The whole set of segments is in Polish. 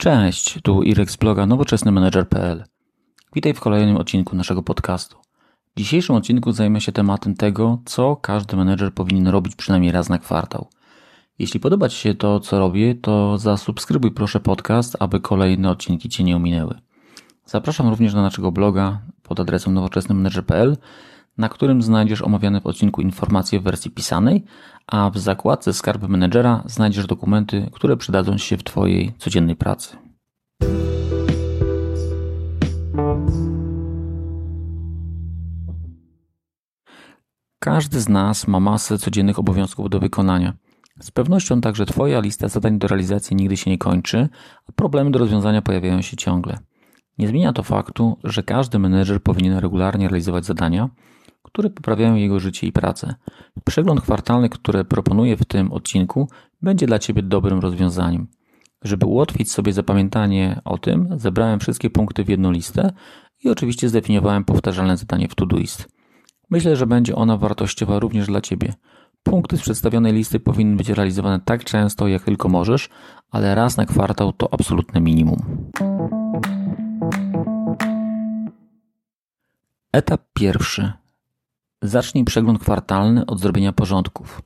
Cześć, tu Irek z bloga nowoczesnymanager.pl. Witaj w kolejnym odcinku naszego podcastu. W dzisiejszym odcinku zajmę się tematem tego, co każdy menedżer powinien robić przynajmniej raz na kwartał. Jeśli podoba Ci się to, co robię, to zasubskrybuj proszę podcast, aby kolejne odcinki Cię nie ominęły. Zapraszam również na naszego bloga pod adresem nowoczesnymanager.pl, na którym znajdziesz omawiane w odcinku informacje w wersji pisanej, a w zakładce Skarb Menedżera znajdziesz dokumenty, które przydadzą się w Twojej codziennej pracy. Każdy z nas ma masę codziennych obowiązków do wykonania. Z pewnością także Twoja lista zadań do realizacji nigdy się nie kończy, a problemy do rozwiązania pojawiają się ciągle. Nie zmienia to faktu, że każdy menedżer powinien regularnie realizować zadania, które poprawiają jego życie i pracę. Przegląd kwartalny, który proponuję w tym odcinku, będzie dla Ciebie dobrym rozwiązaniem. Żeby ułatwić sobie zapamiętanie o tym, zebrałem wszystkie punkty w jedną listę i oczywiście zdefiniowałem powtarzalne zadanie w Todoist. Myślę, że będzie ona wartościowa również dla Ciebie. Punkty z przedstawionej listy powinny być realizowane tak często, jak tylko możesz, ale raz na kwartał to absolutne minimum. Etap pierwszy. Zacznij przegląd kwartalny od zrobienia porządków.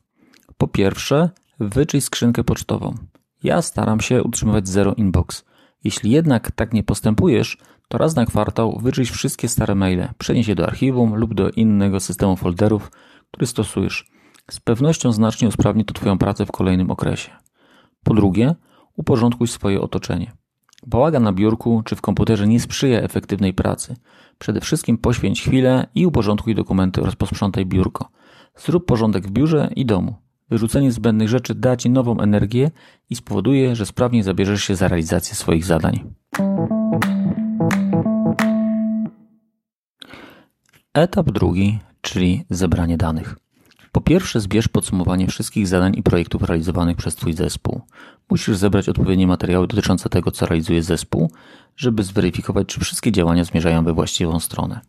Po pierwsze, wyczyść skrzynkę pocztową. Ja staram się utrzymywać zero inbox. Jeśli jednak tak nie postępujesz, to raz na kwartał wyczyść wszystkie stare maile, przenieś je do archiwum lub do innego systemu folderów, który stosujesz. Z pewnością znacznie usprawni to Twoją pracę w kolejnym okresie. Po drugie, uporządkuj swoje otoczenie. Bałagan na biurku czy w komputerze nie sprzyja efektywnej pracy. Przede wszystkim poświęć chwilę i uporządkuj dokumenty oraz posprzątaj biurko. Zrób porządek w biurze i domu. Wyrzucenie zbędnych rzeczy da Ci nową energię i spowoduje, że sprawnie zabierzesz się za realizację swoich zadań. Etap drugi, czyli zebranie danych. Po pierwsze, zbierz podsumowanie wszystkich zadań i projektów realizowanych przez Twój zespół. Musisz zebrać odpowiednie materiały dotyczące tego, co realizuje zespół, żeby zweryfikować, czy wszystkie działania zmierzają we właściwą stronę.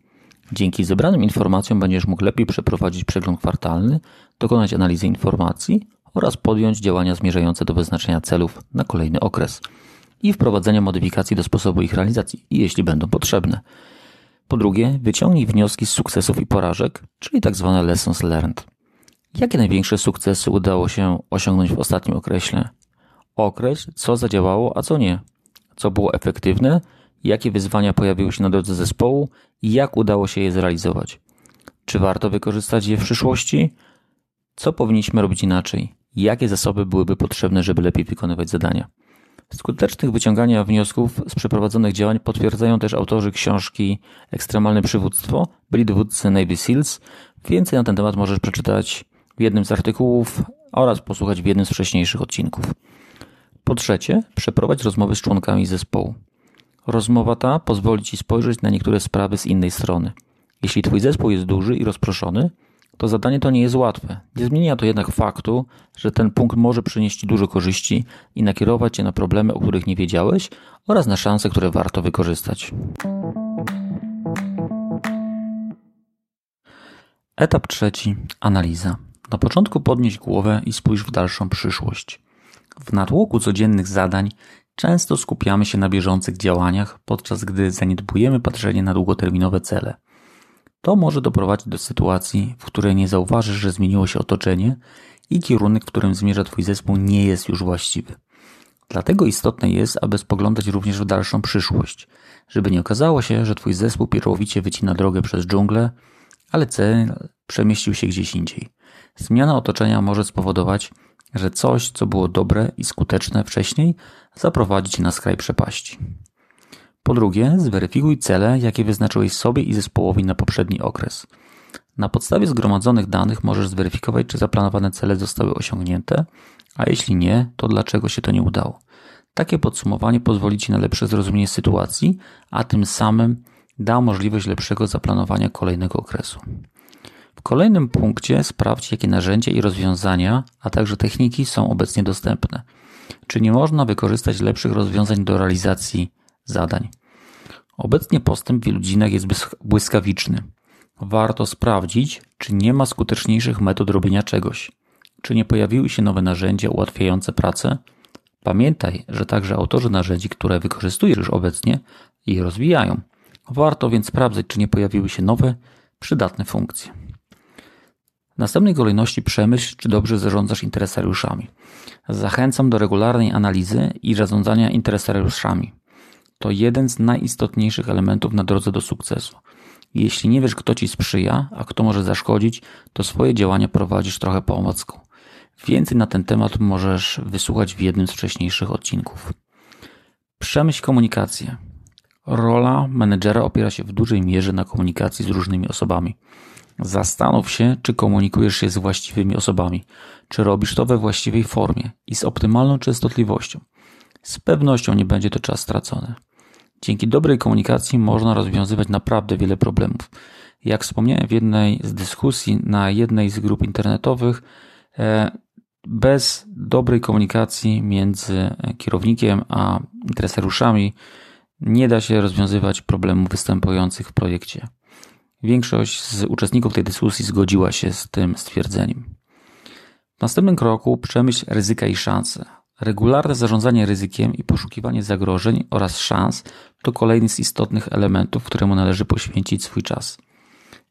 Dzięki zebranym informacjom będziesz mógł lepiej przeprowadzić przegląd kwartalny, dokonać analizy informacji oraz podjąć działania zmierzające do wyznaczenia celów na kolejny okres i wprowadzenia modyfikacji do sposobu ich realizacji, jeśli będą potrzebne. Po drugie, wyciągnij wnioski z sukcesów i porażek, czyli tzw. Tak lessons learned. Jakie największe sukcesy udało się osiągnąć w ostatnim okresie? Określ, co zadziałało, a co nie. Co było efektywne, jakie wyzwania pojawiły się na drodze zespołu i jak udało się je zrealizować. Czy warto wykorzystać je w przyszłości? Co powinniśmy robić inaczej? Jakie zasoby byłyby potrzebne, żeby lepiej wykonywać zadania? Skutecznych wyciągania wniosków z przeprowadzonych działań potwierdzają też autorzy książki Ekstremalne przywództwo, byli dowódcy Navy SEALs. Więcej na ten temat możesz przeczytać w jednym z artykułów oraz posłuchać w jednym z wcześniejszych odcinków. Po trzecie, przeprowadź rozmowy z członkami zespołu. Rozmowa ta pozwoli Ci spojrzeć na niektóre sprawy z innej strony. Jeśli Twój zespół jest duży i rozproszony, to zadanie to nie jest łatwe. Nie zmienia to jednak faktu, że ten punkt może przynieść dużo korzyści i nakierować Cię na problemy, o których nie wiedziałeś oraz na szanse, które warto wykorzystać. Etap trzeci analiza. Na początku podnieś głowę i spójrz w dalszą przyszłość. W natłoku codziennych zadań często skupiamy się na bieżących działaniach, podczas gdy zaniedbujemy patrzenie na długoterminowe cele. To może doprowadzić do sytuacji, w której nie zauważysz, że zmieniło się otoczenie i kierunek, w którym zmierza Twój zespół, nie jest już właściwy. Dlatego istotne jest, aby spoglądać również w dalszą przyszłość, żeby nie okazało się, że Twój zespół pierwowicie wycina drogę przez dżunglę, ale cel przemieścił się gdzieś indziej. Zmiana otoczenia może spowodować, że coś, co było dobre i skuteczne wcześniej, zaprowadzi cię na skraj przepaści. Po drugie, zweryfikuj cele, jakie wyznaczyłeś sobie i zespołowi na poprzedni okres. Na podstawie zgromadzonych danych możesz zweryfikować, czy zaplanowane cele zostały osiągnięte, a jeśli nie, to dlaczego się to nie udało. Takie podsumowanie pozwoli Ci na lepsze zrozumienie sytuacji, a tym samym da możliwość lepszego zaplanowania kolejnego okresu. Kolejnym punkcie sprawdź, jakie narzędzia i rozwiązania, a także techniki są obecnie dostępne. Czy nie można wykorzystać lepszych rozwiązań do realizacji zadań? Obecnie postęp w wielu dziedzinach jest błyskawiczny. Warto sprawdzić, czy nie ma skuteczniejszych metod robienia czegoś. Czy nie pojawiły się nowe narzędzia ułatwiające pracę? Pamiętaj, że także autorzy narzędzi, które wykorzystujesz już obecnie, je rozwijają. Warto więc sprawdzać, czy nie pojawiły się nowe, przydatne funkcje. W następnej kolejności przemyśl, czy dobrze zarządzasz interesariuszami. Zachęcam do regularnej analizy i zarządzania interesariuszami. To jeden z najistotniejszych elementów na drodze do sukcesu. Jeśli nie wiesz, kto ci sprzyja, a kto może zaszkodzić, to swoje działania prowadzisz trochę po. Więcej na ten temat możesz wysłuchać w jednym z wcześniejszych odcinków. Przemyśl komunikację. Rola menedżera opiera się w dużej mierze na komunikacji z różnymi osobami. Zastanów się, czy komunikujesz się z właściwymi osobami, czy robisz to we właściwej formie i z optymalną częstotliwością. Z pewnością nie będzie to czas stracony. Dzięki dobrej komunikacji można rozwiązywać naprawdę wiele problemów. Jak wspomniałem w jednej z dyskusji na jednej z grup internetowych, e, bez dobrej komunikacji między kierownikiem a interesariuszami nie da się rozwiązywać problemów występujących w projekcie. Większość z uczestników tej dyskusji zgodziła się z tym stwierdzeniem. W następnym kroku przemyśl ryzyka i szanse. Regularne zarządzanie ryzykiem i poszukiwanie zagrożeń oraz szans to kolejny z istotnych elementów, któremu należy poświęcić swój czas.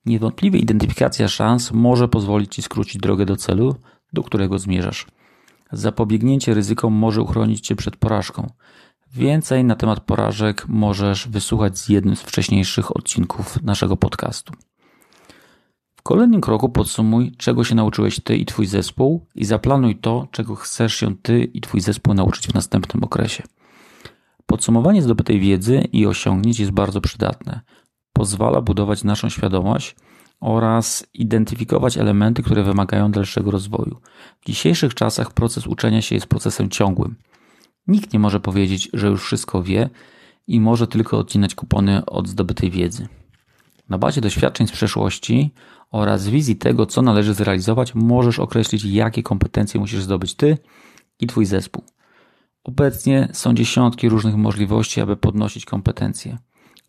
Niewątpliwie identyfikacja szans może pozwolić Ci skrócić drogę do celu, do którego zmierzasz. Zapobiegnięcie ryzykom może uchronić Cię przed porażką. Więcej na temat porażek możesz wysłuchać z jednym z wcześniejszych odcinków naszego podcastu. W kolejnym kroku podsumuj, czego się nauczyłeś Ty i Twój zespół i zaplanuj to, czego chcesz się Ty i Twój zespół nauczyć w następnym okresie. Podsumowanie zdobytej wiedzy i osiągnięć jest bardzo przydatne. Pozwala budować naszą świadomość oraz identyfikować elementy, które wymagają dalszego rozwoju. W dzisiejszych czasach proces uczenia się jest procesem ciągłym. Nikt nie może powiedzieć, że już wszystko wie i może tylko odcinać kupony od zdobytej wiedzy. Na bazie doświadczeń z przeszłości oraz wizji tego, co należy zrealizować, możesz określić, jakie kompetencje musisz zdobyć ty i twój zespół. Obecnie są dziesiątki różnych możliwości, aby podnosić kompetencje.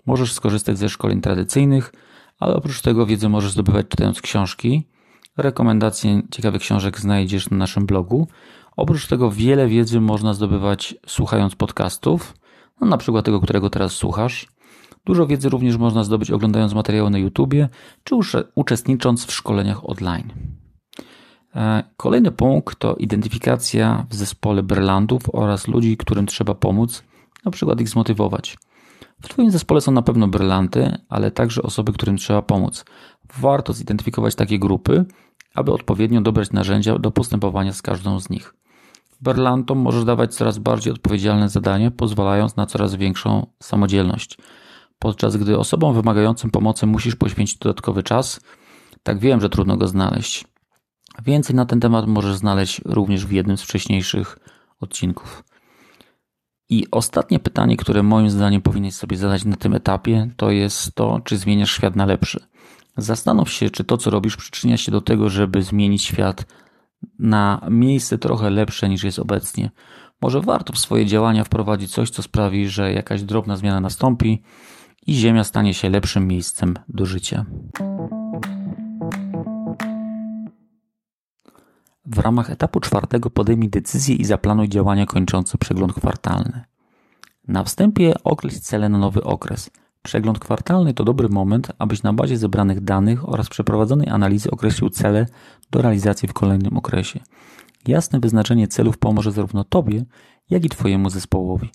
Możesz skorzystać ze szkoleń tradycyjnych, ale oprócz tego wiedzę możesz zdobywać czytając książki. Rekomendacje ciekawych książek znajdziesz na naszym blogu. Oprócz tego wiele wiedzy można zdobywać słuchając podcastów, no na przykład tego, którego teraz słuchasz. Dużo wiedzy również można zdobyć oglądając materiały na YouTubie czy uczestnicząc w szkoleniach online. E, kolejny punkt to identyfikacja w zespole Berlandów oraz ludzi, którym trzeba pomóc, na przykład ich zmotywować. W Twoim zespole są na pewno brylanty, ale także osoby, którym trzeba pomóc. Warto zidentyfikować takie grupy, aby odpowiednio dobrać narzędzia do postępowania z każdą z nich. Berlantom możesz dawać coraz bardziej odpowiedzialne zadanie, pozwalając na coraz większą samodzielność. Podczas gdy osobom wymagającym pomocy musisz poświęcić dodatkowy czas, tak wiem, że trudno go znaleźć. Więcej na ten temat możesz znaleźć również w jednym z wcześniejszych odcinków. I ostatnie pytanie, które moim zdaniem powinieneś sobie zadać na tym etapie, to jest to, czy zmieniasz świat na lepszy. Zastanów się, czy to, co robisz, przyczynia się do tego, żeby zmienić świat na miejsce trochę lepsze niż jest obecnie. Może warto w swoje działania wprowadzić coś, co sprawi, że jakaś drobna zmiana nastąpi i Ziemia stanie się lepszym miejscem do życia. W ramach etapu czwartego podejmij decyzję i zaplanuj działania kończące przegląd kwartalny. Na wstępie określ cele na nowy okres. Przegląd kwartalny to dobry moment, abyś na bazie zebranych danych oraz przeprowadzonej analizy określił cele do realizacji w kolejnym okresie. Jasne wyznaczenie celów pomoże zarówno Tobie, jak i Twojemu zespołowi.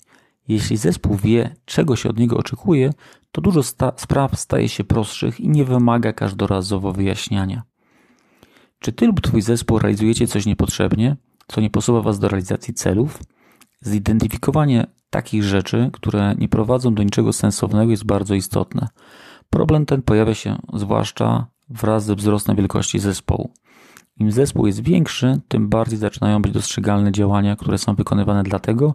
Jeśli zespół wie, czego się od niego oczekuje, to dużo sta spraw staje się prostszych i nie wymaga każdorazowo wyjaśniania. Czy ty lub twój zespół realizujecie coś niepotrzebnie, co nie posuwa was do realizacji celów? Zidentyfikowanie takich rzeczy, które nie prowadzą do niczego sensownego, jest bardzo istotne. Problem ten pojawia się zwłaszcza wraz ze wzrostem wielkości zespołu. Im zespół jest większy, tym bardziej zaczynają być dostrzegalne działania, które są wykonywane dlatego,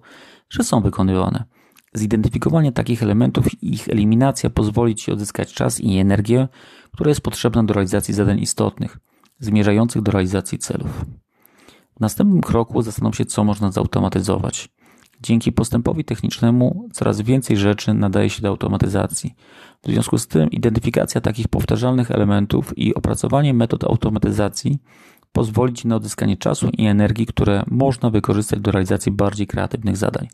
że są wykonywane. Zidentyfikowanie takich elementów i ich eliminacja pozwoli Ci odzyskać czas i energię, która jest potrzebna do realizacji zadań istotnych zmierzających do realizacji celów. W następnym kroku zastanów się, co można zautomatyzować. Dzięki postępowi technicznemu coraz więcej rzeczy nadaje się do automatyzacji. W związku z tym identyfikacja takich powtarzalnych elementów i opracowanie metod automatyzacji pozwoli Ci na odzyskanie czasu i energii, które można wykorzystać do realizacji bardziej kreatywnych zadań.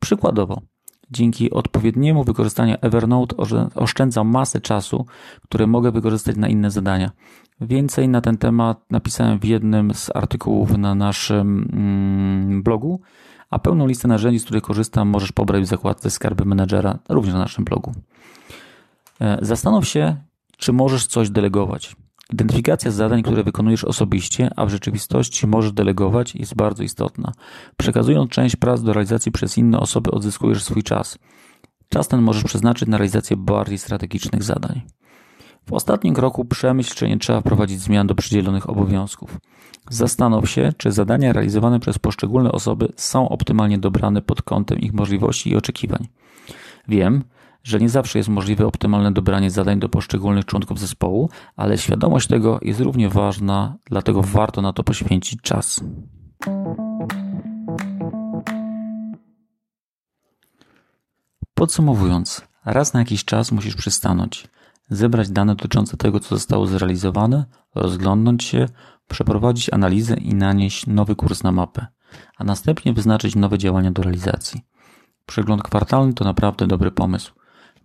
Przykładowo, dzięki odpowiedniemu wykorzystaniu Evernote oszczędzam masę czasu, który mogę wykorzystać na inne zadania. Więcej na ten temat napisałem w jednym z artykułów na naszym mm, blogu, a pełną listę narzędzi, z których korzystam, możesz pobrać w zakładce Skarby Menedżera, również na naszym blogu. E, zastanów się, czy możesz coś delegować. Identyfikacja zadań, które wykonujesz osobiście, a w rzeczywistości możesz delegować, jest bardzo istotna. Przekazując część prac do realizacji przez inne osoby, odzyskujesz swój czas. Czas ten możesz przeznaczyć na realizację bardziej strategicznych zadań. W ostatnim kroku przemyśl, czy nie trzeba wprowadzić zmian do przydzielonych obowiązków. Zastanów się, czy zadania realizowane przez poszczególne osoby są optymalnie dobrane pod kątem ich możliwości i oczekiwań. Wiem, że nie zawsze jest możliwe optymalne dobranie zadań do poszczególnych członków zespołu, ale świadomość tego jest równie ważna, dlatego warto na to poświęcić czas. Podsumowując, raz na jakiś czas musisz przystanąć, zebrać dane dotyczące tego, co zostało zrealizowane, rozglądnąć się, przeprowadzić analizę i nanieść nowy kurs na mapę, a następnie wyznaczyć nowe działania do realizacji. Przegląd kwartalny to naprawdę dobry pomysł.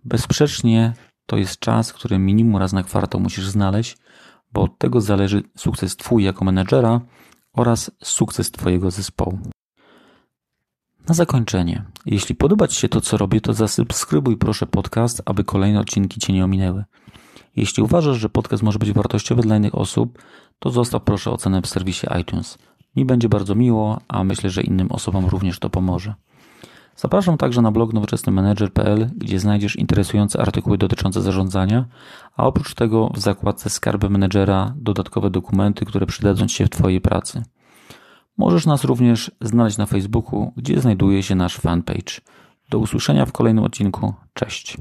Bezsprzecznie to jest czas, który minimum raz na kwartał musisz znaleźć, bo od tego zależy sukces Twój jako menedżera oraz sukces Twojego zespołu. Na zakończenie, jeśli podoba Ci się to, co robię, to zasubskrybuj proszę podcast, aby kolejne odcinki Cię nie ominęły. Jeśli uważasz, że podcast może być wartościowy dla innych osób, to zostaw proszę ocenę w serwisie iTunes. Mi będzie bardzo miło, a myślę, że innym osobom również to pomoże. Zapraszam także na blog nowoczesnymanager.pl, gdzie znajdziesz interesujące artykuły dotyczące zarządzania, a oprócz tego w zakładce Skarby Menedżera dodatkowe dokumenty, które przydadzą Ci się w Twojej pracy. Możesz nas również znaleźć na Facebooku, gdzie znajduje się nasz fanpage. Do usłyszenia w kolejnym odcinku. Cześć.